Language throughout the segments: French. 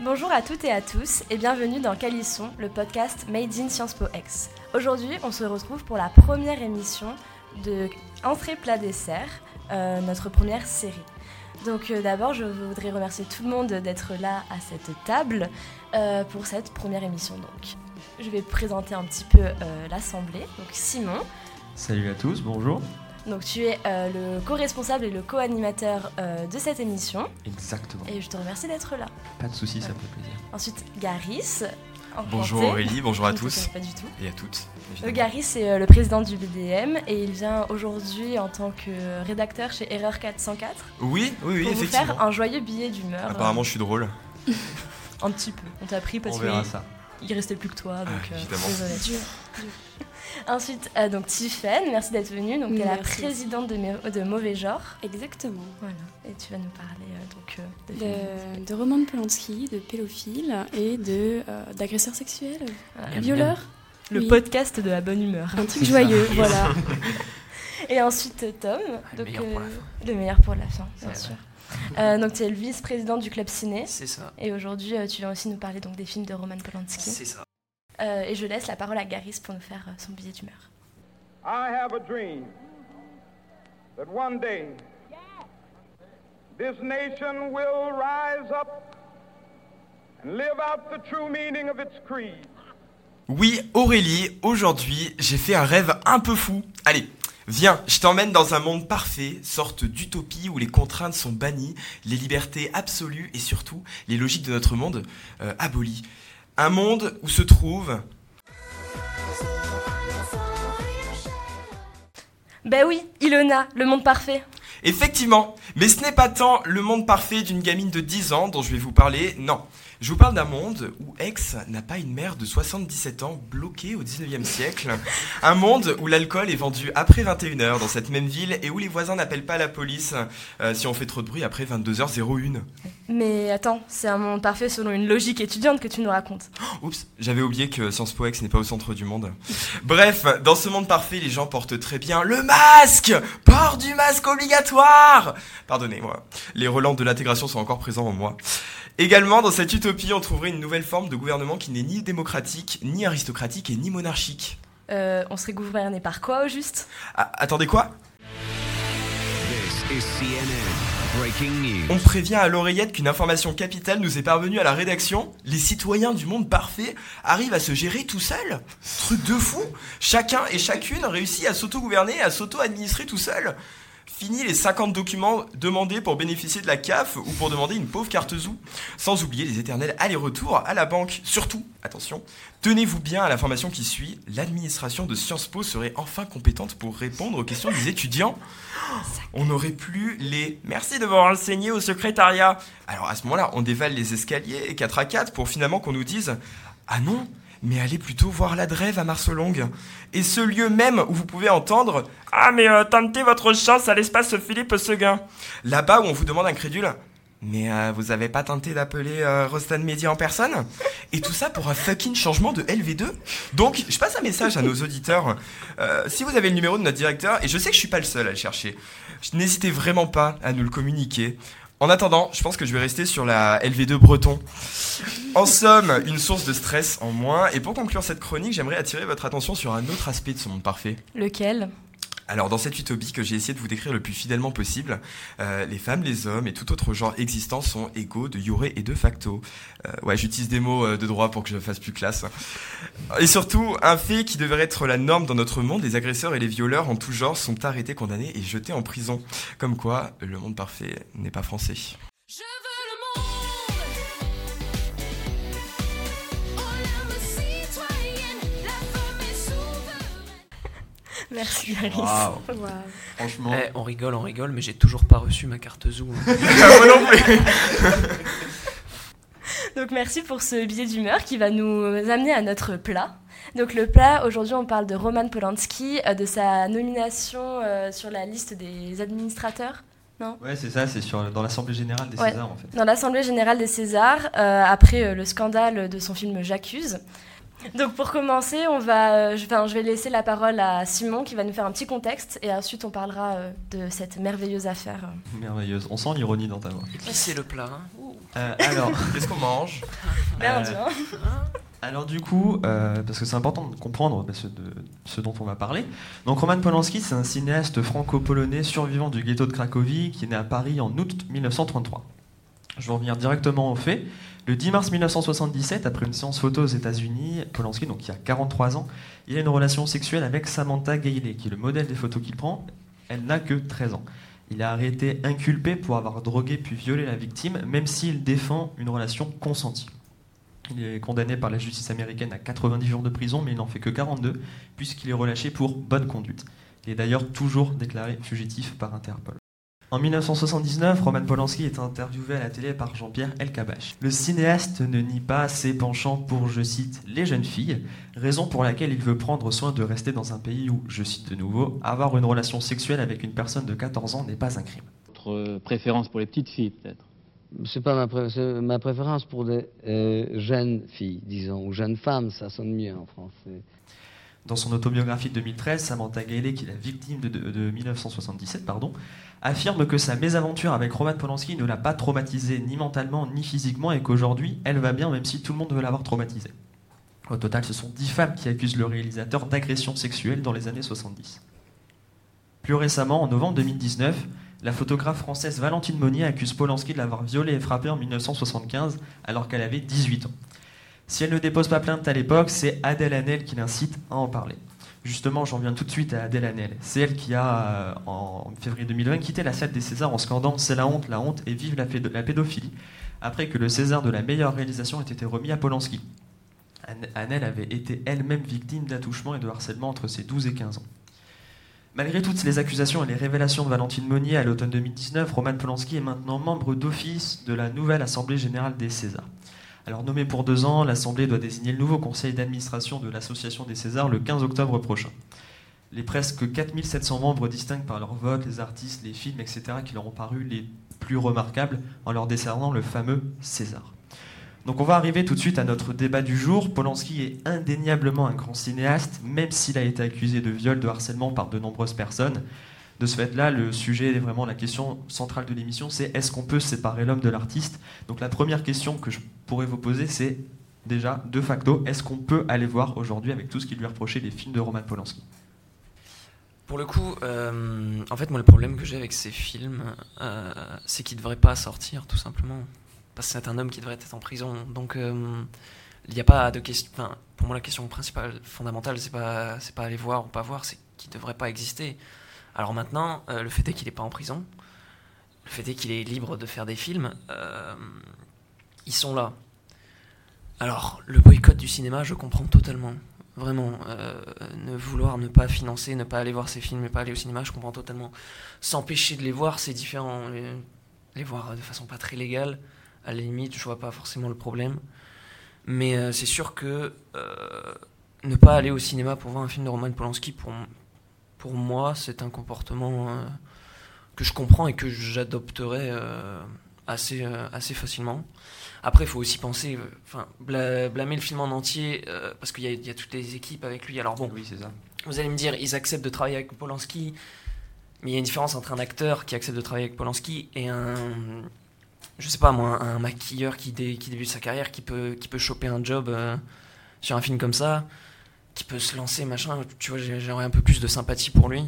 Bonjour à toutes et à tous et bienvenue dans Calisson, le podcast Made in Sciences Po X. Aujourd'hui, on se retrouve pour la première émission de Entrée plat dessert, euh, notre première série. Donc euh, d'abord, je voudrais remercier tout le monde d'être là à cette table euh, pour cette première émission. Donc, je vais présenter un petit peu l'assemblée. Donc Simon, Salut à tous, bonjour. Donc tu es euh, le co-responsable et le co-animateur euh, de cette émission Exactement. et je te remercie d'être là. Pas de soucis, ça fait plaisir. Ensuite, Garis. Bonjour. Aurélie, bonjour à Je tous Pas du tout. et à toutes. Euh, évidemment. Gary, c'est euh, le président du BDM et il vient aujourd'hui en tant que rédacteur chez Erreur 404 Oui, oui, oui, pour vous faire un joyeux billet d'humeur. Apparemment, je suis drôle. Euh, un petit peu. On t'a pris parce On verra qu'il ça. il restait plus que toi. Donc, Ah, euh, évidemment. désolé. Ensuite, euh, donc Tiffen, merci d'être venue. Donc, tu es la présidente de, de Mauvais Genre. Exactement. Voilà. Et tu vas nous parler euh, donc, euh, de. De, de Roman Polanski, de pédophile et de euh, d'agresseurs sexuels, Voilà. violeurs. Le Oui. podcast de la bonne humeur. Un truc joyeux, voilà. Et ensuite, Tom. le donc, meilleur pour la fin. le meilleur pour la fin, bien Ouais, sûr. Euh, donc, tu es le vice-président du Club Ciné. C'est ça. Et aujourd'hui, euh, tu viens aussi nous parler donc, des films de Roman Polanski. C'est ça. Euh, et je laisse la parole à Garis pour nous faire euh, son billet d'humeur. I have a dream that one day this nation will rise up and live out the true meaning of its creed. Oui, Aurélie, aujourd'hui, j'ai fait un rêve un peu fou. Allez, viens, je t'emmène dans un monde parfait, sorte d'utopie où les contraintes sont bannies, les libertés absolues et surtout les logiques de notre monde euh, abolies. Un monde où se trouve Ben oui, Ilona, le monde parfait. Effectivement, mais ce n'est pas tant le monde parfait d'une gamine de 10 ans dont je vais vous parler, non. Je vous parle d'un monde où Aix n'a pas une mère de 77 ans bloquée au 19e siècle. Un monde où l'alcool est vendu après 21h dans cette même ville et où les voisins n'appellent pas la police euh, si on fait trop de bruit après 22h01. Mais attends, c'est un monde parfait selon une logique étudiante que tu nous racontes. Oups, j'avais oublié que Sciences Po n'est pas au centre du monde. Bref, dans ce monde parfait, les gens portent très bien le masque Port du masque obligatoire Pardonnez-moi, les relents de l'intégration sont encore présents en moi. Également, dans cette utopie, on trouverait une nouvelle forme de gouvernement qui n'est ni démocratique, ni aristocratique et ni monarchique. Euh, on serait gouverné par quoi au juste? Ah, attendez quoi? On prévient à l'oreillette qu'une information capitale nous est parvenue à la rédaction. Les citoyens du monde parfait arrivent à se gérer tout seuls. Truc de fou. Chacun et chacune réussit à s'auto-gouverner, à s'auto-administrer tout seul. Fini les 50 documents demandés pour bénéficier de la CAF ou pour demander une pauvre carte ZOO. Sans oublier les éternels allers-retours à la banque. Surtout, attention, tenez-vous bien à l'information qui suit. L'administration de Sciences Po serait enfin compétente pour répondre aux questions des étudiants. On n'aurait plus les merci de vous renseigner au secrétariat. Alors à ce moment-là, on dévale les escaliers 4 à 4 pour finalement qu'on nous dise Ah non, mais allez plutôt voir la Drève à Marcelongue. Et ce lieu même où vous pouvez entendre Ah mais euh, tentez votre chance à l'espace Philippe Seguin. Là-bas où on vous demande incrédule mais euh, vous avez pas tenté d'appeler euh, Rostan Media en personne? Et tout ça pour un fucking changement de LV2 Donc, je passe un message à nos auditeurs. Euh, si vous avez le numéro de notre directeur, et je sais que je suis pas le seul à le chercher, n'hésitez vraiment pas à nous le communiquer. En attendant, je pense que je vais rester sur la LV2 breton. En somme, une source de stress en moins. Et pour conclure cette chronique, j'aimerais attirer votre attention sur un autre aspect de ce monde parfait. Lequel? Alors, dans cette utopie que j'ai essayé de vous décrire le plus fidèlement possible, euh, les femmes, les hommes et tout autre genre existant sont égaux de jure et de facto. Euh, ouais, j'utilise des mots euh, de droit pour que je fasse plus classe. Et surtout, un fait qui devrait être la norme dans notre monde, les agresseurs et les violeurs en tout genre sont arrêtés, condamnés et jetés en prison. Comme quoi, le monde parfait n'est pas français. Merci Waouh. franchement. Eh, on rigole, on rigole, mais j'ai toujours pas reçu ma carte Zoo. hein. Moi non plus. Donc merci pour ce billet d'humeur qui va nous amener à notre plat. Donc le plat, aujourd'hui on parle de Roman Polanski, euh, de sa nomination euh, sur la liste des administrateurs Ouais, c'est ça, c'est sur, dans l'Assemblée Générale des Ouais. Césars en fait. dans l'Assemblée générale des Césars, euh, après euh, le scandale de son film J'accuse. Donc pour commencer, on va, euh, je, enfin, je vais laisser la parole à Simon qui va nous faire un petit contexte et ensuite on parlera euh, de cette merveilleuse affaire. Merveilleuse. On sent l'ironie dans ta voix. Épicé le plat. hein. Euh, alors, Qu'est-ce qu'on mange Merde, Euh, hein. alors du coup, euh, parce que c'est important de comprendre bah, ce, de- ce dont on va parler. Donc Roman Polanski, c'est un cinéaste franco-polonais survivant du ghetto de Cracovie qui est né à Paris en août 1933. Je vais revenir directement aux faits. Le 10 mars 1977, après une séance photo aux États-Unis, Polanski, donc il y a 43 ans, il a une relation sexuelle avec Samantha Gailey, qui est le modèle des photos qu'il prend. Elle n'a que 13 ans. Il a arrêté inculpé pour avoir drogué puis violé la victime, même s'il défend une relation consentie. Il est condamné par la justice américaine à 90 jours de prison, mais il n'en fait que 42, puisqu'il est relâché pour bonne conduite. Il est d'ailleurs toujours déclaré fugitif par Interpol. En 1979, Roman Polanski est interviewé à la télé par Jean-Pierre Elkabbach. Le cinéaste ne nie pas ses penchants pour, je cite, les jeunes filles, raison pour laquelle il veut prendre soin de rester dans un pays où, je cite de nouveau, avoir une relation sexuelle avec une personne de 14 ans n'est pas un crime. Votre préférence pour les petites filles, peut-être? C'est pas ma, pré- c'est ma préférence pour des euh, jeunes filles, disons, ou jeunes femmes, ça sonne mieux en français. Dans son autobiographie de 2013, Samantha Gailey, qui est la victime de, de- de 1977, pardon, affirme que sa mésaventure avec Roman Polanski ne l'a pas traumatisée ni mentalement ni physiquement et qu'aujourd'hui, elle va bien même si tout le monde veut l'avoir traumatisée. Au total, ce sont dix femmes qui accusent le réalisateur d'agression sexuelle dans les années 70. Plus récemment, en novembre 2019, la photographe française Valentine Monnier accuse Polanski de l'avoir violée et frappée en 1975 alors qu'elle avait 18 ans. Si elle ne dépose pas plainte à l'époque, c'est Adèle Hanel qui l'incite à en parler. Justement, j'en viens tout de suite à Adèle Hanel. C'est elle qui a, euh, en février 2020, quitté la salle des Césars en scandant C'est la honte, la honte et vive la, pédo- la pédophilie, après que le César de la meilleure réalisation ait été remis à Polanski. Anne- Hanel avait été elle-même victime d'attouchement et de harcèlement entre ses 12 et 15 ans. Malgré toutes les accusations et les révélations de Valentine Monnier à l'automne 2019, Roman Polanski est maintenant membre d'office de la nouvelle Assemblée générale des Césars. Alors nommé pour deux ans, l'Assemblée doit désigner le nouveau conseil d'administration de l'Association des Césars le 15 octobre prochain. Les presque 4700 membres distinguent par leur vote les artistes, les films, etc. qui leur ont paru les plus remarquables en leur décernant le fameux César. Donc on va arriver tout de suite à notre débat du jour. Polanski est indéniablement un grand cinéaste, même s'il a été accusé de viol, de harcèlement par de nombreuses personnes. De ce fait-là, le sujet est vraiment la question centrale de l'émission, c'est est-ce qu'on peut séparer l'homme de l'artiste? Donc la première question que je pourrais vous poser, c'est déjà, de facto, est-ce qu'on peut aller voir aujourd'hui, avec tout ce qui lui est reproché, les films de Roman Polanski? Pour le coup, euh, en fait, moi, le problème que j'ai avec ces films, euh, c'est qu'ils ne devraient pas sortir, tout simplement. Parce que c'est un homme qui devrait être en prison. Donc, euh, il n'y a pas de question. Pour moi, la question principale, fondamentale, c'est pas, pas aller voir ou pas voir, c'est qu'il ne devrait pas exister. Alors maintenant, euh, le fait est qu'il n'est pas en prison. Le fait est qu'il est libre de faire des films. euh, ils sont là. Alors, le boycott du cinéma, je comprends totalement. Vraiment, euh, ne vouloir ne pas financer, ne pas aller voir ces films, ne pas aller au cinéma, je comprends totalement. S'empêcher de les voir, c'est différent. Les, voir de façon pas très légale, à la limite, je vois pas forcément le problème. Mais c'est sûr que ne pas aller au cinéma pour voir un film de Roman Polanski, pour, pour moi, c'est un comportement euh, que je comprends et que j'adopterais euh, assez, euh, assez facilement. Après, il faut aussi penser, enfin, blâmer le film en entier, parce qu'il y, a- il y a toutes les équipes avec lui. Alors bon, Oui, c'est ça. vous allez me dire, ils acceptent de travailler avec Polanski, mais il y a une différence entre un acteur qui accepte de travailler avec Polanski et un, je sais pas moi, un maquilleur qui, dé- qui débute sa carrière, qui peut, qui peut choper un job euh, sur un film comme ça, qui peut se lancer, machin. Tu vois, j'aurais un peu plus de sympathie pour lui.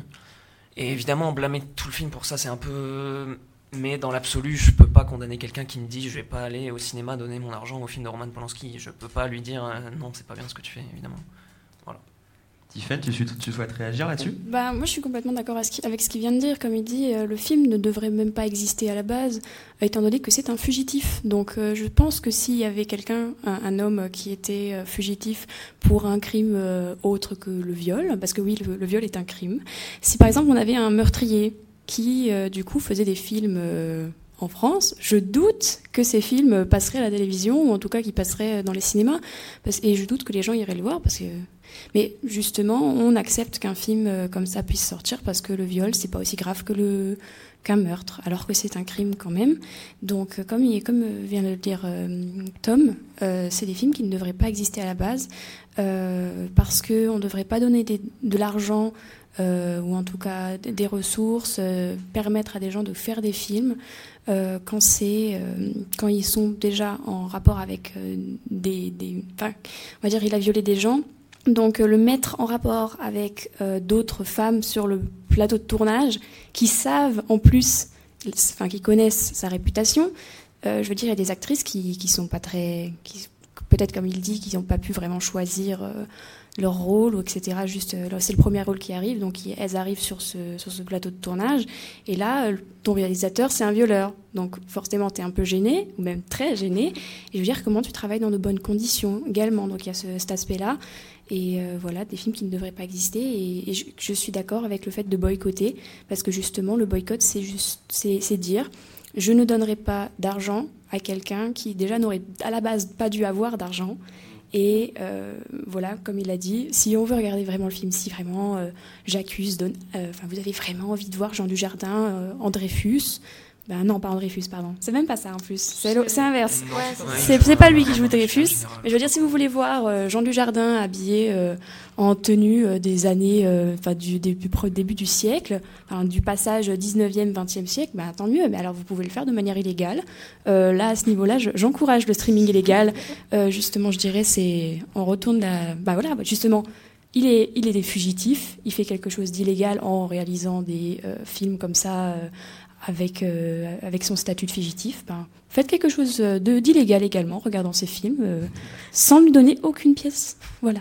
Et évidemment, blâmer tout le film pour ça, c'est un peu. Mais dans l'absolu, je peux pas condamner quelqu'un qui me dit je vais pas aller au cinéma donner mon argent au film de Roman Polanski. Je peux pas lui dire euh, non, c'est pas bien ce que tu fais, évidemment. Tu, tu souhaites réagir là-dessus? Bah, moi, je suis complètement d'accord avec ce qu'il vient de dire. Comme il dit, euh, le film ne devrait même pas exister à la base, étant donné que c'est un fugitif. Donc, euh, je pense que s'il y avait quelqu'un, un, homme qui était euh, fugitif pour un crime autre que le viol, parce que oui, le, le viol est un crime. Si par exemple on avait un meurtrier qui, du coup, faisait des films en France, je doute que ces films passeraient à la télévision, ou en tout cas qu'ils passeraient dans les cinémas. Et je doute que les gens iraient le voir, parce que Mais justement, on accepte qu'un film euh, comme ça puisse sortir parce que le viol, c'est pas aussi grave que le qu'un meurtre, alors que c'est un crime quand même. Donc, euh, comme, euh, vient de le dire Tom, c'est des films qui ne devraient pas exister à la base euh, parce qu'on ne devrait pas donner de l'argent ou en tout cas des- ressources, permettre à des gens de faire des films quand c'est quand ils sont déjà en rapport avec des, des enfin, on va dire il a violé des gens donc euh, le mettre en rapport avec euh, d'autres femmes sur le plateau de tournage qui savent en plus enfin qui connaissent sa réputation euh, je veux dire il y a des actrices qui qui sont pas très peut-être comme il dit qui n'ont pas pu vraiment choisir leur rôle ou etc juste là, c'est le premier rôle qui arrive donc elles arrivent sur ce sur ce plateau de tournage et là, ton réalisateur, c'est un violeur. Donc forcément, tu es un peu gêné, ou même très gêné. Et je veux dire, comment tu travailles dans de bonnes conditions également. Donc il y a ce- cet aspect-là. Et euh, voilà, des films qui ne devraient pas exister. Et, je, suis d'accord avec le fait de boycotter, parce que justement, le boycott, c'est juste, dire, je ne donnerai pas d'argent à quelqu'un qui déjà n'aurait à la base pas dû avoir d'argent. Et euh, voilà, comme il a dit, si on veut regarder vraiment le film, si vraiment euh, j'accuse, vous avez vraiment envie de voir Jean Dujardin, André Fuss, ben non, pas André Fuss, pardon. C'est même pas ça en plus. C'est inverse. C'est pas lui qui joue Dreyfus. Mais je veux dire, si vous voulez voir euh, Jean Dujardin habillé euh, en tenue euh, des années, enfin du début, du siècle, du passage 19e, 20e siècle, bah, tant mieux. Mais alors, vous pouvez le faire de manière illégale. Là, à ce niveau-là, je- j'encourage le streaming illégal. Justement, je dirais, c'est on retourne la, bah voilà, justement. Il est, il est des fugitifs, il fait quelque chose d'illégal en réalisant des films comme ça avec, euh, avec son statut de fugitif. Ben, faites quelque chose euh, d'illégal également, regardant ces films, euh, sans lui donner aucune pièce. Voilà.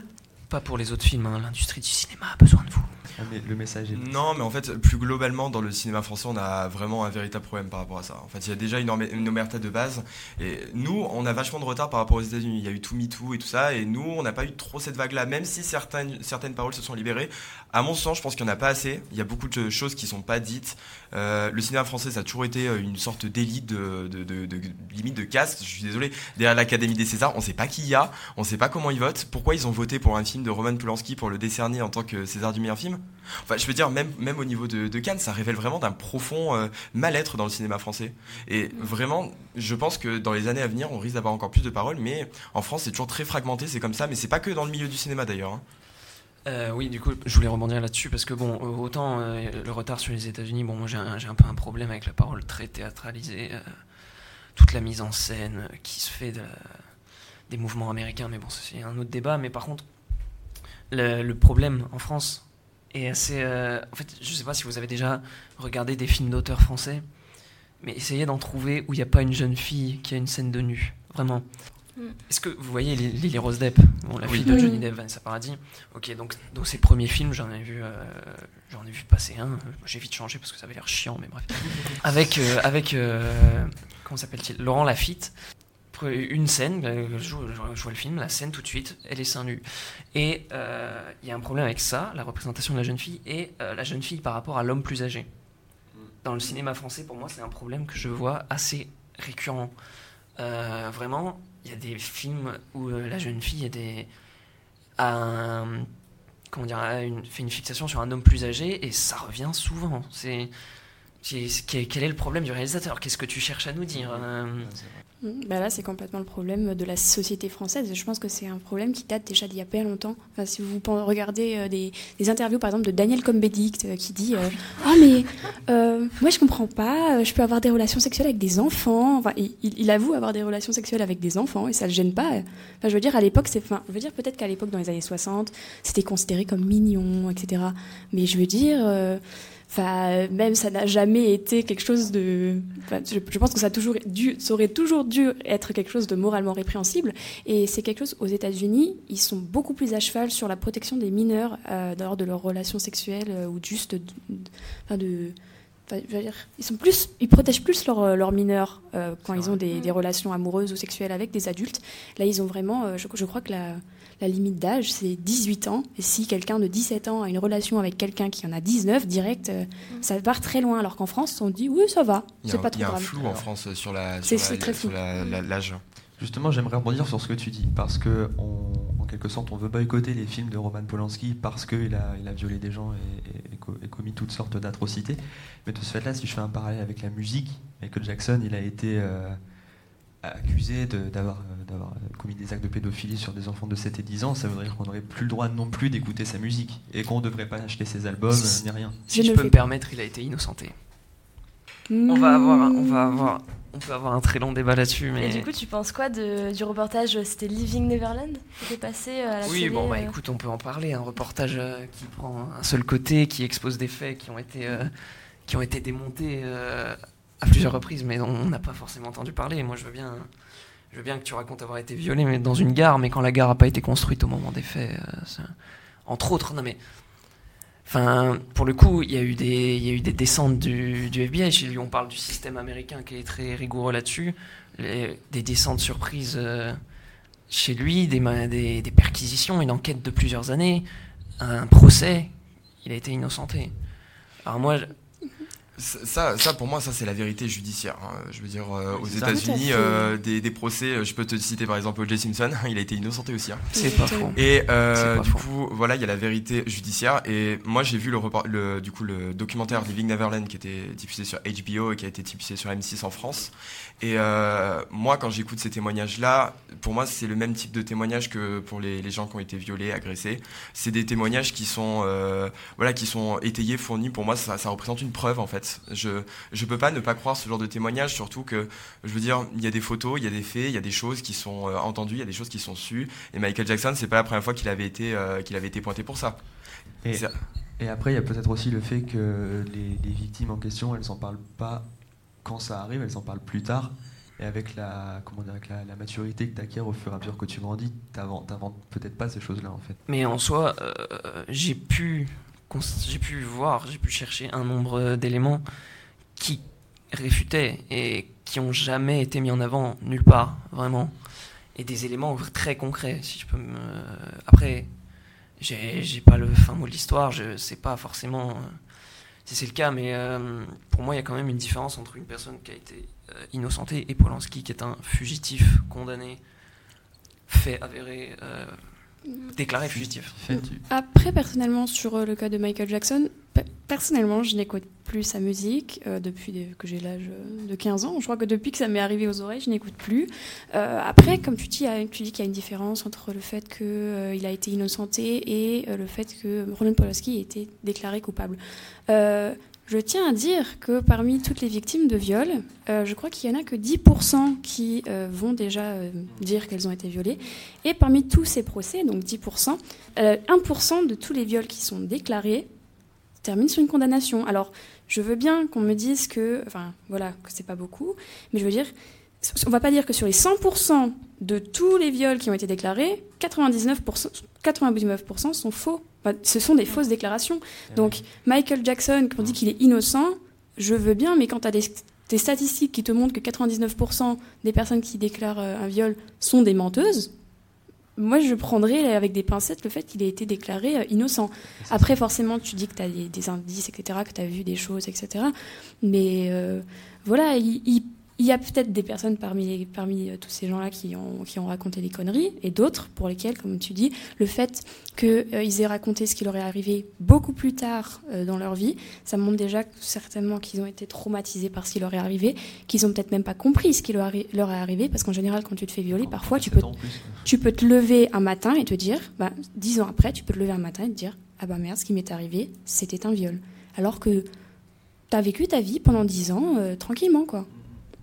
Pas pour les autres films, hein, l'industrie du cinéma a besoin de vous. Ah, le message est. Non, mais en fait, plus globalement, dans le cinéma français, on a vraiment un véritable problème par rapport à ça. En fait, il y a déjà une, une omerta de base. Et nous, on a vachement de retard par rapport aux États-Unis. Il y a eu tout MeToo et tout ça. Et nous, on n'a pas eu trop cette vague-là, même si certaines, certaines paroles se sont libérées. À mon sens, je pense qu'il n'y en a pas assez. Il y a beaucoup de choses qui ne sont pas dites. Euh, le cinéma français, ça a toujours été euh, une sorte d'élite, de, de, de- de- limite de caste. Je suis désolé. Derrière l'Académie des Césars, on ne sait pas qui il y a. On ne sait pas comment ils votent. Pourquoi ils ont voté pour un film de Roman Polanski pour le décerner en tant que César du meilleur film? Enfin, je veux dire, même, même au niveau de, Cannes, ça révèle vraiment d'un profond euh, mal-être dans le cinéma français. Et vraiment, je pense que dans les années à venir, on risque d'avoir encore plus de paroles, mais en France, c'est toujours très fragmenté, c'est comme ça, mais c'est pas que dans le milieu du cinéma d'ailleurs. hein. Euh, oui, du coup, je voulais rebondir là-dessus parce que, bon, euh, autant le retard sur les États-Unis, bon, j'ai un, un peu un problème avec la parole très théâtralisée, toute la mise en scène qui se fait des mouvements américains, mais bon, c'est un autre débat. Mais par contre, le problème en France est assez. euh, en fait, je sais pas si vous avez déjà regardé des films d'auteurs français, mais essayez d'en trouver où il n'y a pas une jeune fille qui a une scène de nu. Vraiment. Mm. Est-ce que vous voyez Lily Rose Depp, bon, la Oui. fille de. Johnny Depp, Vanessa Paradis Ok, donc dans ses premiers films, j'en ai vu, euh, j'en ai vu passer un. J'ai vite changé parce que ça avait l'air chiant, mais bref. avec, euh, avec, euh, comment s'appelle-t-il? Laurent Lafitte. Une scène, je, vois le film, la scène tout de suite, elle est seins nus. Et euh, il y a un problème avec ça, la représentation de la jeune fille et euh, la jeune fille par rapport à l'homme plus âgé. Dans le cinéma français, pour moi, c'est un problème que je vois assez récurrent. Euh, vraiment, il y a des films où la jeune fille a des, a comment dire, fait une fixation sur un homme plus âgé et ça revient souvent. C'est quel est le problème du réalisateur? Qu'est-ce que tu cherches à nous dire? Bah là, c'est complètement le problème de la société française. Je pense que c'est un problème qui date déjà d'il y a pas longtemps. Enfin, si vous regardez euh, des, interviews, par exemple, de Daniel Combedict, euh, qui dit euh, Ah, mais moi, je comprends pas, je peux avoir des relations sexuelles avec des enfants. Enfin, il- il avoue avoir des relations sexuelles avec des enfants et ça le gêne pas. Enfin, je veux dire, à l'époque, c'est. Enfin, je veux dire, peut-être qu'à l'époque, dans les années 60, c'était considéré comme mignon, etc. Mais je veux dire. Enfin, même ça n'a jamais été quelque chose de. enfin, je, je pense que ça, a toujours dû, ça aurait toujours dû être quelque chose de moralement répréhensible. Et c'est quelque chose aux États-Unis, ils sont beaucoup plus à cheval sur la protection des mineurs euh, lors de leurs relations sexuelles euh, ou juste de. de- enfin, de- enfin, je veux dire, ils sont plus, ils protègent plus leurs euh, mineurs euh, quand ils ont des, des relations amoureuses ou sexuelles avec des adultes. Là, ils ont vraiment, euh, je, je crois que la, la limite d'âge, c'est 18 ans. Et si quelqu'un de 17 ans a une relation avec quelqu'un qui en a 19, direct, euh, ça part très loin. Alors qu'en France, on dit oui, ça va, Il y a, c'est un- pas il trop y a un grave. flou en France sur la C'est- sur c'est la- sur l'âge. Justement, j'aimerais rebondir sur ce que tu dis, parce que on, en quelque sorte, on veut boycotter les films de Roman Polanski parce qu'il a, il a violé des gens et, et- et co- et commis toutes sortes d'atrocités. Mais de ce fait-là, si je fais un parallèle avec la musique, Michael Jackson, il a été euh, accusé d'avoir euh, d'avoir commis des actes de pédophilie sur des enfants de 7 et 10 ans. Ça voudrait dire qu'on n'aurait plus le droit non plus d'écouter sa musique et qu'on ne devrait pas acheter ses albums euh, ni rien. Si Je peux me permettre, il a été innocenté. On va avoir, on va avoir, on peut avoir un très long débat là-dessus, mais Et du coup, tu penses quoi de- du reportage C'était Living Neverland qui était passé euh, à la oui, télé bon, bah euh, écoute, on peut en parler. Un reportage euh, qui prend un seul côté, qui expose des faits qui ont été, euh, qui ont été démontés euh, à plusieurs reprises, mais on n'a pas forcément entendu parler. Moi, je veux bien, je veux bien que tu racontes avoir été violé mais dans une gare, mais quand la gare n'a pas été construite au moment des faits, euh, entre autres. Non mais, enfin, pour le coup, il y a eu des, il y a eu des descentes du, FBI. Chez lui, on parle du système américain qui est très rigoureux là-dessus. Des descentes surprises. euh, chez lui, des, des, perquisitions, une enquête de plusieurs années, un procès, il a été innocenté. Alors moi, Ça, ça, pour moi, ça c'est la vérité judiciaire. hein. Je veux dire, euh, aux. États-Unis, fait. euh, des, des procès, euh, je peux te citer par exemple O.J. Simpson, il a été innocenté aussi. hein. c'est pas faux. Et euh, pas du faux. coup, voilà, il y a la vérité judiciaire. Et moi, j'ai vu le, le, du coup, le documentaire Living Neverland qui était diffusé sur HBO et qui a été diffusé sur M6 en France. Et euh, moi, quand j'écoute ces témoignages-là, pour moi, c'est le même type de témoignage que pour les, les gens qui ont été violés, agressés. C'est des témoignages qui sont, euh, voilà, qui sont étayés, fournis. Pour moi, ça, ça représente une preuve, en fait. Je, je peux pas ne pas croire ce genre de témoignage, surtout que, je veux dire, il y a des photos, il y a des faits, il y a des choses qui sont euh, entendues, il y a des choses qui sont sues. Et Michael Jackson, c'est pas la première fois qu'il avait été, euh, qu'il avait été pointé pour ça. Et, après, il y a peut-être aussi le fait que les, les victimes en question, elles s'en parlent pas quand ça arrive, elles en parlent plus tard. Et avec la, comment dire, avec la, la maturité que tu acquiers au fur et à mesure que tu grandis, t'inventes t'inventes peut-être pas ces choses-là en fait. Mais en soi, euh, j'ai pu, j'ai pu voir, j'ai pu chercher un nombre d'éléments qui réfutaient et qui ont jamais été mis en avant nulle part, vraiment. Et des éléments très concrets, si je peux me. Après, j'ai pas le fin mot de l'histoire, je sais pas forcément euh, si c'est le cas, mais euh, pour moi, il y a quand même une différence entre une personne qui a été euh, innocentée et Polanski, qui est un fugitif condamné, fait avéré, déclaré fugitif. Après, personnellement, sur euh, le cas de Michael Jackson, pe- personnellement, je n'écoute plus sa musique euh, depuis que j'ai l'âge euh, de 15 ans. Je crois que depuis que ça m'est arrivé aux oreilles, je n'écoute plus. Euh, après, comme tu dis, il y a- tu dis qu'il y a une différence entre le fait qu'il a été innocenté et euh, le fait que Roland Polanski ait été déclaré coupable. Je tiens à dire que parmi toutes les victimes de viol, euh, je crois qu'il y en a que 10% qui euh, vont déjà euh, dire qu'elles ont été violées. Et parmi tous ces procès, donc 10%, euh, 1% de tous les viols qui sont déclarés terminent sur une condamnation. Alors, je veux bien qu'on me dise que, enfin, voilà, que c'est pas beaucoup, mais je veux dire, on va pas dire que sur les 100% de tous les viols qui ont été déclarés, 99%, 99% sont faux. Enfin, ce sont des fausses déclarations. Donc, Michael Jackson, quand on dit qu'il est innocent, je veux bien, mais quand tu as des, des statistiques qui te montrent que 99% des personnes qui déclarent euh, un viol sont des menteuses, moi je prendrais avec des pincettes le fait qu'il ait été déclaré euh, innocent. Après, forcément, tu dis que tu as des, des indices, etc., que tu as vu des choses, etc. Mais euh, voilà, il, il- il y a peut-être des personnes parmi, parmi euh, tous ces gens-là qui ont, qui ont raconté des conneries, et d'autres pour lesquelles, comme tu dis, le fait qu'ils aient raconté ce qui leur est arrivé beaucoup plus tard euh, dans leur vie, ça montre déjà certainement qu'ils ont été traumatisés par ce qui leur est arrivé, qu'ils ont peut-être même pas compris ce qui leur, est arrivé, parce qu'en général, quand tu te fais violer, parfois tu peux, tu peux te lever un matin et te dire, bah, dix ans après, tu peux te lever un matin et te dire, ah bah merde, ce qui m'est arrivé, c'était un viol. Alors que tu as vécu ta vie pendant dix ans euh, tranquillement, quoi.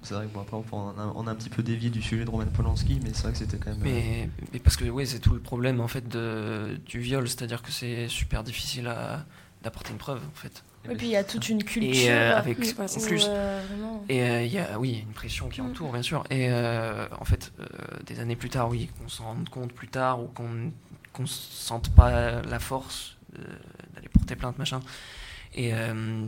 C'est vrai que bon, après, on, a, on a un petit peu dévié du sujet de Roman Polanski, mais c'est vrai que c'était quand même. euh, Mais, mais parce que oui, c'est tout le problème en fait de, du viol, c'est-à-dire que c'est super difficile à d'apporter une preuve en fait. Et puis il y a toute une culture. Et euh, avec Oui, en plus, euh, vraiment- et euh, il y a oui une pression qui Mm. entoure bien sûr. Et euh, en fait, euh, des années plus tard, oui, qu'on s'en rende compte plus tard ou qu'on qu'on sente pas la force euh, d'aller porter plainte machin. Et euh,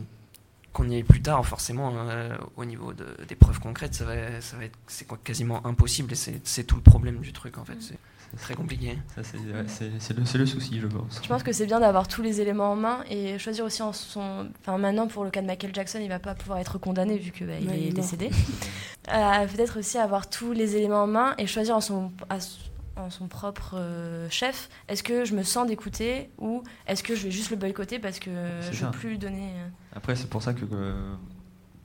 qu'on y aille plus tard, forcément, euh, au niveau de, des preuves concrètes, ça va, ça va être, c'est quoi, quasiment impossible et c'est c'est tout le problème du truc en fait. C'est très compliqué. Ça, c'est ouais, c'est- c'est le, c'est le souci, je pense. Je pense que c'est bien d'avoir tous les éléments en main et choisir aussi en son. Enfin, maintenant, pour le cas de Michael Jackson, il va pas pouvoir être condamné vu qu'il Ouais, est il est mort. décédé. Euh, Peut-être aussi avoir tous les éléments en main et choisir en son, à en son propre euh, chef. Est-ce que je me sens d'écouter ou est-ce que je vais juste le boycotter parce que je ça. veux plus lui donner. euh, Après, c'est pour ça que, euh,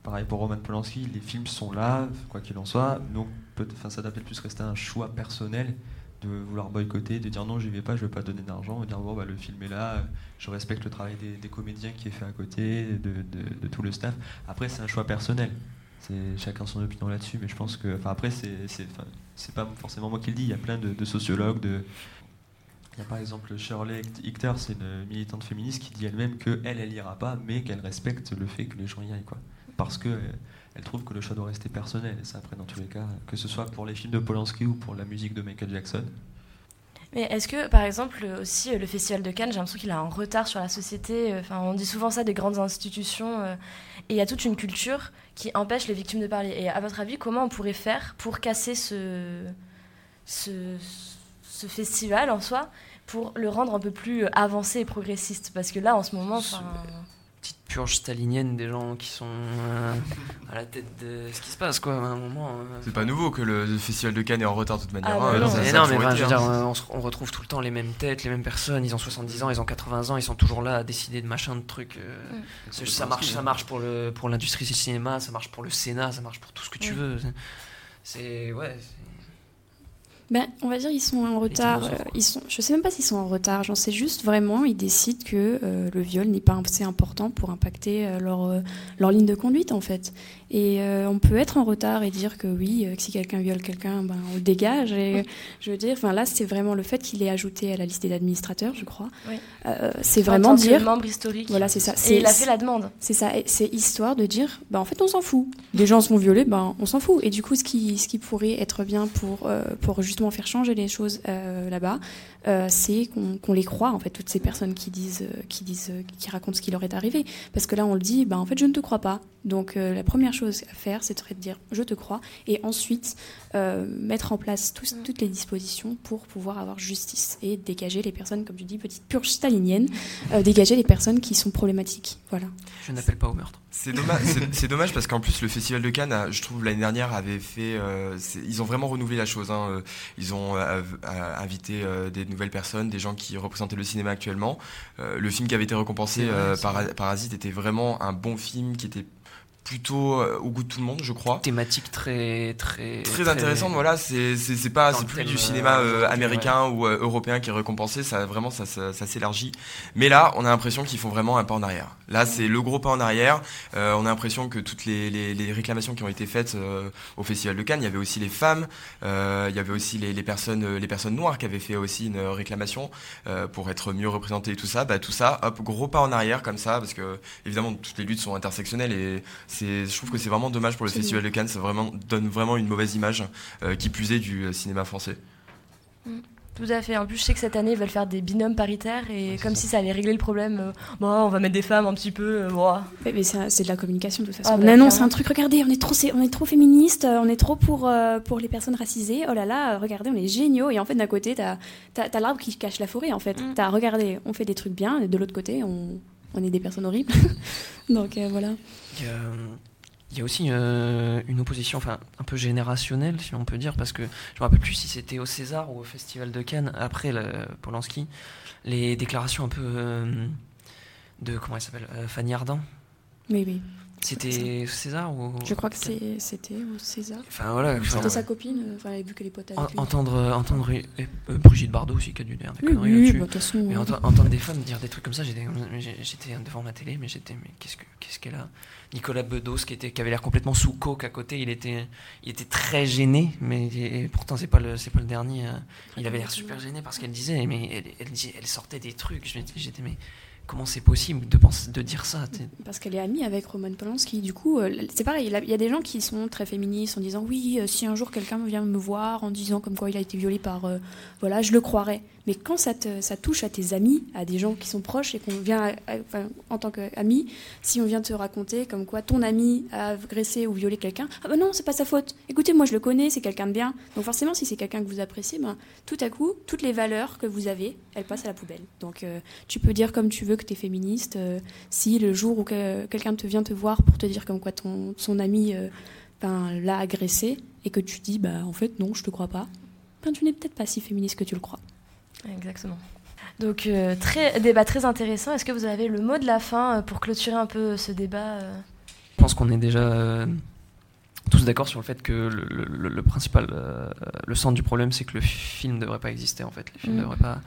pareil pour Roman Polanski, les films sont là, quoi qu'il en soit. Donc, peut- ça doit peut-être plus rester un choix personnel de vouloir boycotter, de dire non, j'y vais pas, je vais pas donner d'argent, de dire bon, bah, le film est là, je respecte le travail des, des comédiens qui est fait à côté, de, de- de tout le staff. Après, c'est un choix personnel. C'est chacun son opinion là-dessus, mais je pense que, enfin, après, c'est, pas forcément moi qui le dis. Il y a plein de, sociologues, de, il y a par exemple Shirley Ichter, c'est une militante féministe qui dit elle-même que elle, elle ira pas, mais qu'elle respecte le fait que les gens y aillent, quoi. Parce que euh, elle trouve que le choix doit rester personnel. Et ça, après, dans tous les cas, que ce soit pour les films de Polanski ou pour la musique de Michael Jackson. Mais est-ce que, par exemple, aussi euh, le Festival de Cannes, j'ai l'impression qu'il a un retard sur la société. euh, Enfin, on dit souvent ça des grandes institutions. euh, et il y a toute une culture qui empêche les victimes de parler. Et à votre avis, comment on pourrait faire pour casser ce, ce, ce festival en soi, pour le rendre un peu plus avancé et progressiste? Parce que là, en ce moment, enfin, Petite purge stalinienne des gens qui sont euh, à la tête de ce qui se passe, quoi, à un moment. euh. C'est pas nouveau que le, festival de Cannes est en retard de toute manière. Ah, hein, non. ça- Mais ça a non, mais toujours enfin, été, je veux dire, on, retrouve tout le temps les mêmes têtes, les mêmes personnes. Ils ont 70 ans, ils ont 80 ans, ils sont toujours là à décider de machin, de trucs. euh, Mm. ça marche, ça marche pour le pour l'industrie du cinéma, ça marche pour le Sénat, ça marche pour tout ce que tu Mm. veux. C'est- C'est ouais. Ben, on va dire ils sont en retard. euh, ils sont, je sais même pas s'ils sont en retard. J'en sais juste vraiment, ils décident que euh, le viol n'est pas assez important pour impacter euh, leur leur ligne de conduite en fait. Et euh, on peut être en retard et dire que oui, euh, que si quelqu'un viole quelqu'un, ben on le dégage. Et je veux dire, enfin là, c'est vraiment le fait qu'il est ajouté à la liste des administrateurs, je crois. Oui. Euh, c'est en vraiment dire. membre historique. Voilà, c'est ça. Et il a fait la demande. C'est ça, c'est histoire de dire, bah en fait on s'en fout. Des gens se font violer, ben on s'en fout. Et du coup, ce qui, ce qui pourrait être bien pour, euh, pour justement faire changer les choses là-bas, c'est qu'on qu'on les croit en fait toutes ces personnes qui disent, qui disent, qui racontent ce qui leur est arrivé. Parce que là, on le dit, bah en fait je ne te crois pas. Donc la première chose à faire, c'est de dire je te crois, et ensuite euh, mettre en place tous- toutes les dispositions pour pouvoir avoir justice et dégager les personnes, comme tu dis, petite purge stalinienne, euh, dégager les personnes qui sont problématiques. Voilà. Je n'appelle pas au meurtre. C'est dommage, parce qu'en plus le festival de Cannes, a- je trouve l'année dernière avait fait, euh, ils ont vraiment renouvelé la chose. hein, Ils ont invité euh, des nouvelles personnes, des gens qui représentaient le cinéma actuellement. Euh, le film qui avait été récompensé euh, par. Parasite était vraiment un bon film qui était plutôt euh, au goût de tout le monde, je crois. Thématique très très Très intéressante, voilà. C'est c'est pas c'est plus du euh, cinéma euh, aujourd'hui, américain ou euh, européen qui est récompensé. Ça vraiment ça, ça, ça s'élargit. Mais là, on a l'impression qu'ils font vraiment un pas en arrière. Là, c'est le gros pas en arrière. Euh, on a l'impression que toutes les, les, les réclamations qui ont été faites euh, au Festival de Cannes, il y avait aussi les femmes, euh, il y avait aussi les, les personnes euh, les personnes noires qui avaient fait aussi une réclamation euh, pour être mieux représentées et tout ça. Bah tout ça, hop, gros pas en arrière comme ça parce que évidemment toutes les luttes sont intersectionnelles et c'est je trouve que c'est vraiment dommage pour le. Festival de Cannes. Ça vraiment donne vraiment une mauvaise image euh, qui plus est du euh, cinéma français. Tout à fait. En plus, je sais que cette année, ils veulent faire des binômes paritaires et Ouais, comme ça. si ça allait régler le problème. euh, bon, on va mettre des femmes un petit peu. euh, bon. Mais, mais c'est de la communication de toute façon. Ah, on bah, annonce clairement. un truc, regardez, on est trop, c'est- on est trop féministe, on est trop pour, euh, pour les personnes racisées. Oh là là, regardez, on est géniaux. Et en fait, d'un côté, t'as as, l'arbre qui cache la forêt. En fait, Mm. t'as regardé, on fait des trucs bien, et de l'autre côté, on, on est des personnes horribles. Donc euh, voilà. Il y a, il y a aussi euh, une opposition, enfin un peu générationnelle, si on peut dire, parce que je me rappelle plus si c'était au César ou au Festival de Cannes après le Polanski, les déclarations un peu euh, de comment elle s'appelle, Fanny Ardant. Mais oui, C'était César ou je crois que c'était César. Enfin voilà. C'était sa copine, euh, enfin, vu que les potes en- avec lui. entendre, entendre euh, euh, Brigitte Bardot aussi qui a dû dire des Oui, conneries oui, bah, de toute façon. Mais euh, entendre des femmes dire des trucs comme ça, j'étais devant ma télé, mais j'étais mais qu'est-ce que qu'est-ce qu'elle a? Nicolas Bedos qui était qui avait l'air complètement sous coke à côté, il était il était très gêné, mais et pourtant c'est pas le c'est pas le dernier. euh, il avait l'air super gêné parce qu'elle disait mais elle, elle, sortait des trucs. J'étais mais comment c'est possible de penser de dire ça Parce qu'elle est amie avec Roman Polanski. Du coup, euh, c'est pareil. Il y a- des gens qui sont très féministes en disant oui, euh, si un jour quelqu'un vient me voir en disant comme quoi il a été violé par, euh, voilà, je le croirais. Mais quand ça, te- ça touche à tes amis, à des gens qui sont proches et qu'on vient, en tant qu'ami, si on vient te raconter comme quoi ton ami a agressé ou violé quelqu'un, ah ben non, c'est pas sa faute. Écoutez, moi je le connais, c'est quelqu'un de bien. Donc forcément, si c'est quelqu'un que vous appréciez, ben, tout à coup, toutes les valeurs que vous avez, elles passent à la poubelle. Donc tu peux dire comme tu veux que tu es féministe. euh, si le jour où que- quelqu'un te vient te voir pour te dire comme quoi ton, son ami euh, ben, l'a agressé et que tu dis bah en fait non je te crois pas ben, tu n'es peut-être pas si féministe que tu le crois. Exactement. Donc, euh, très, débat très intéressant. Est-ce que vous avez le mot de la fin pour clôturer un peu ce débat Je pense qu'on est déjà euh, tous d'accord sur le fait que le, le- le principal, euh, le centre du problème, c'est que le film ne devrait pas exister en fait. Les films Mm. devraient pas,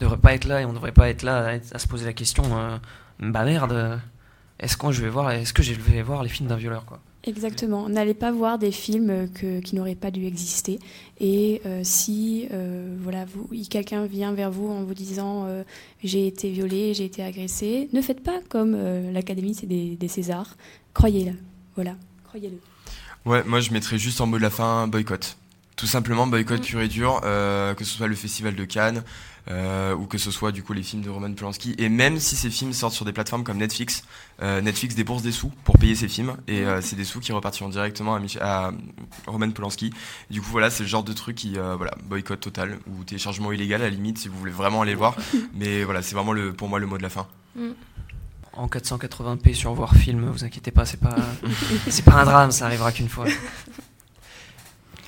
devraient pas être là et on ne devrait pas être là à, se poser la question euh, bah merde, euh, est-ce que je vais voir, est-ce que je vais voir les films d'un violeur quoi Exactement. N'allez pas voir des films que- qui n'auraient pas dû exister. Et euh, si euh, voilà, vous, quelqu'un vient vers vous en vous disant euh, j'ai été violée, j'ai été agressée, ne faites pas comme euh, l'Académie c'est des, des Césars. Croyez-le. Voilà. Croyez-le. Ouais, moi je mettrais juste en mot de la fin boycott. Tout simplement boycott pur et dur, euh, que ce soit le festival de Cannes euh, ou que ce soit du coup les films de Roman Polanski. Et même si ces films sortent sur des plateformes comme Netflix, euh, Netflix débourse des sous pour payer ces films et euh, c'est des sous qui repartiront directement à, Mich- à Roman Polanski. Du coup voilà, c'est le genre de truc qui euh, voilà boycott total ou téléchargement illégal à la limite si vous voulez vraiment aller le voir. Mais voilà, c'est vraiment le pour moi le mot de la fin. En 480p sur voir film, vous inquiétez pas, c'est pas, c'est pas un drame, ça arrivera qu'une fois.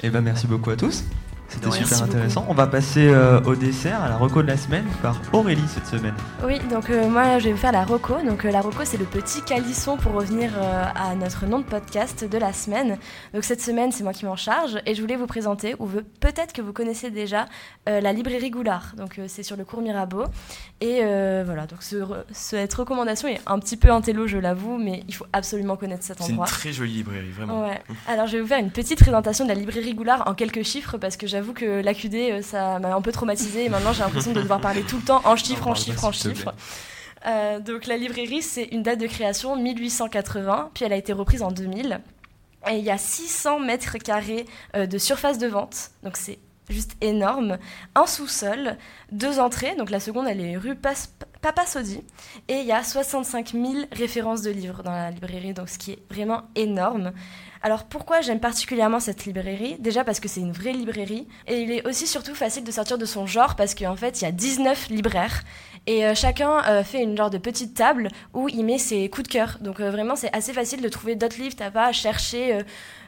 Eh ben merci beaucoup à tous. C'était super Merci intéressant. On va passer euh, au dessert, à la reco de la semaine par Aurélie cette semaine. Oui, donc euh, moi je vais vous faire la Roco. Donc euh, la Roco c'est le petit calisson pour revenir euh, à notre nom de podcast de la semaine. Donc cette semaine c'est moi qui m'en charge et je voulais vous présenter, ou peut-être que vous connaissez déjà, euh, la librairie Goulard. Donc euh, c'est sur le cours Mirabeau. Et euh, voilà, donc ce cette recommandation est un petit peu intello je l'avoue, mais il faut absolument connaître cet C'est une endroit. très jolie librairie, vraiment. Ouais. Alors je vais vous faire une petite présentation de la librairie Goulard en quelques chiffres parce que j'avoue que l'AQD euh, ça m'a un peu traumatisé et maintenant j'ai l'impression de devoir parler tout le temps en chiffres, en chiffres, en chiffres. Euh, donc la librairie c'est une date de création 1880 puis elle a été reprise en 2000 et il y a 600 mètres carrés euh, de surface de vente. Donc c'est juste énorme. Un sous-sol deux entrées. Donc la seconde elle est rue Pas- Papa Sodi. Et il y a 65 000 références de livres dans la librairie donc ce qui est vraiment énorme. Alors pourquoi j'aime particulièrement cette librairie? Déjà parce que c'est une vraie librairie. Et il est aussi surtout facile de sortir de son genre parce qu'en fait il y a 19 libraires. Et euh, chacun euh, fait une genre de petite table où il met ses coups de cœur. Donc euh, vraiment c'est assez facile de trouver d'autres livres, t'as pas à chercher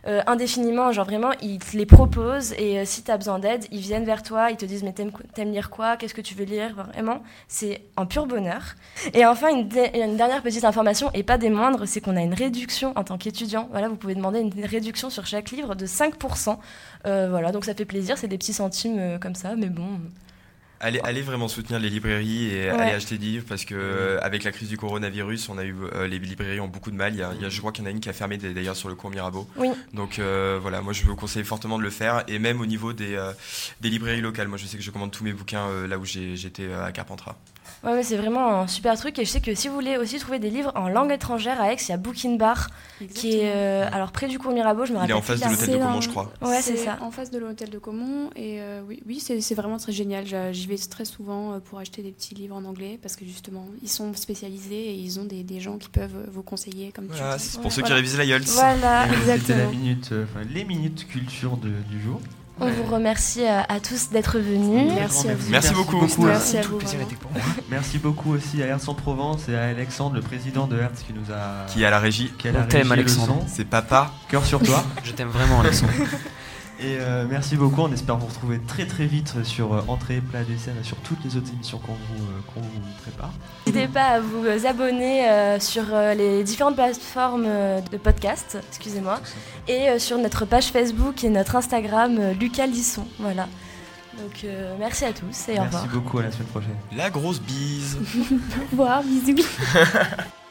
euh, indéfiniment, genre vraiment ils te les proposent et euh, si t'as besoin d'aide ils viennent vers toi, ils te disent mais t'aimes, lire quoi, qu'est-ce que tu veux lire, vraiment c'est un pur bonheur. Et enfin, une, une dernière petite information, et pas des moindres, c'est qu'on a une réduction en tant qu'étudiant. Voilà, vous pouvez demander une réduction sur chaque livre de 5%. Euh, voilà, donc ça fait plaisir, c'est des petits centimes comme ça, mais bon. Allez, allez vraiment soutenir les librairies et Ouais. allez acheter des livres parce que euh, avec la crise du coronavirus, on a eu euh, les librairies ont beaucoup de mal. Il y a, il y a- je crois qu'il y en a une qui a fermé d'ailleurs sur le cours Mirabeau. Oui. Donc euh, voilà, moi je vous conseille fortement de le faire et même au niveau des, euh, des librairies locales. Moi je sais que je commande tous mes bouquins euh, là où j'ai- j'étais euh, à Carpentras. Ouais, ouais, c'est vraiment un super truc. Et je sais que si vous voulez aussi trouver des livres en langue étrangère à Aix, il y a Book in Bar, qui est euh, alors près du cours Mirabeau, je me Il est rappelle. en face de l'hôtel de Caumont, dans- je crois. Ouais, c'est ça. En face de l'hôtel de Caumont. Et euh, oui, oui c'est vraiment très génial. J'y vais très souvent euh, pour acheter des petits livres en anglais parce que justement, ils sont spécialisés et ils ont des, des gens qui peuvent vous conseiller, comme Voilà, c'est pour ceux Voilà. qui révisent la IELTS. Voilà, C'était la exactement. minute, euh, les minutes culture de- du jour. On vous remercie euh, à tous d'être venus. Merci à vous. Merci beaucoup. Merci à Tout vous. le plaisir vraiment. était pour moi. Merci beaucoup aussi à Hertz en Provence et à Alexandre, le président de Hertz, qui nous a. Qui est à la régie. qui a la On t'aime, Alexandre. C'est papa. Cœur sur toi. Je t'aime vraiment, Alexandre. Et euh, merci beaucoup. On espère vous retrouver très très vite sur euh, Entrée, Plat, Dessert et sur toutes les autres émissions qu'on vous, euh, qu'on vous prépare. N'hésitez pas à vous abonner euh, sur euh, les différentes plateformes de podcast, excusez-moi, et euh, sur notre page Facebook et notre Instagram euh, Lucas Lisson. Voilà. Donc euh, merci à tous et au Merci revoir. beaucoup. À la semaine prochaine. La grosse bise. Au revoir, bisous.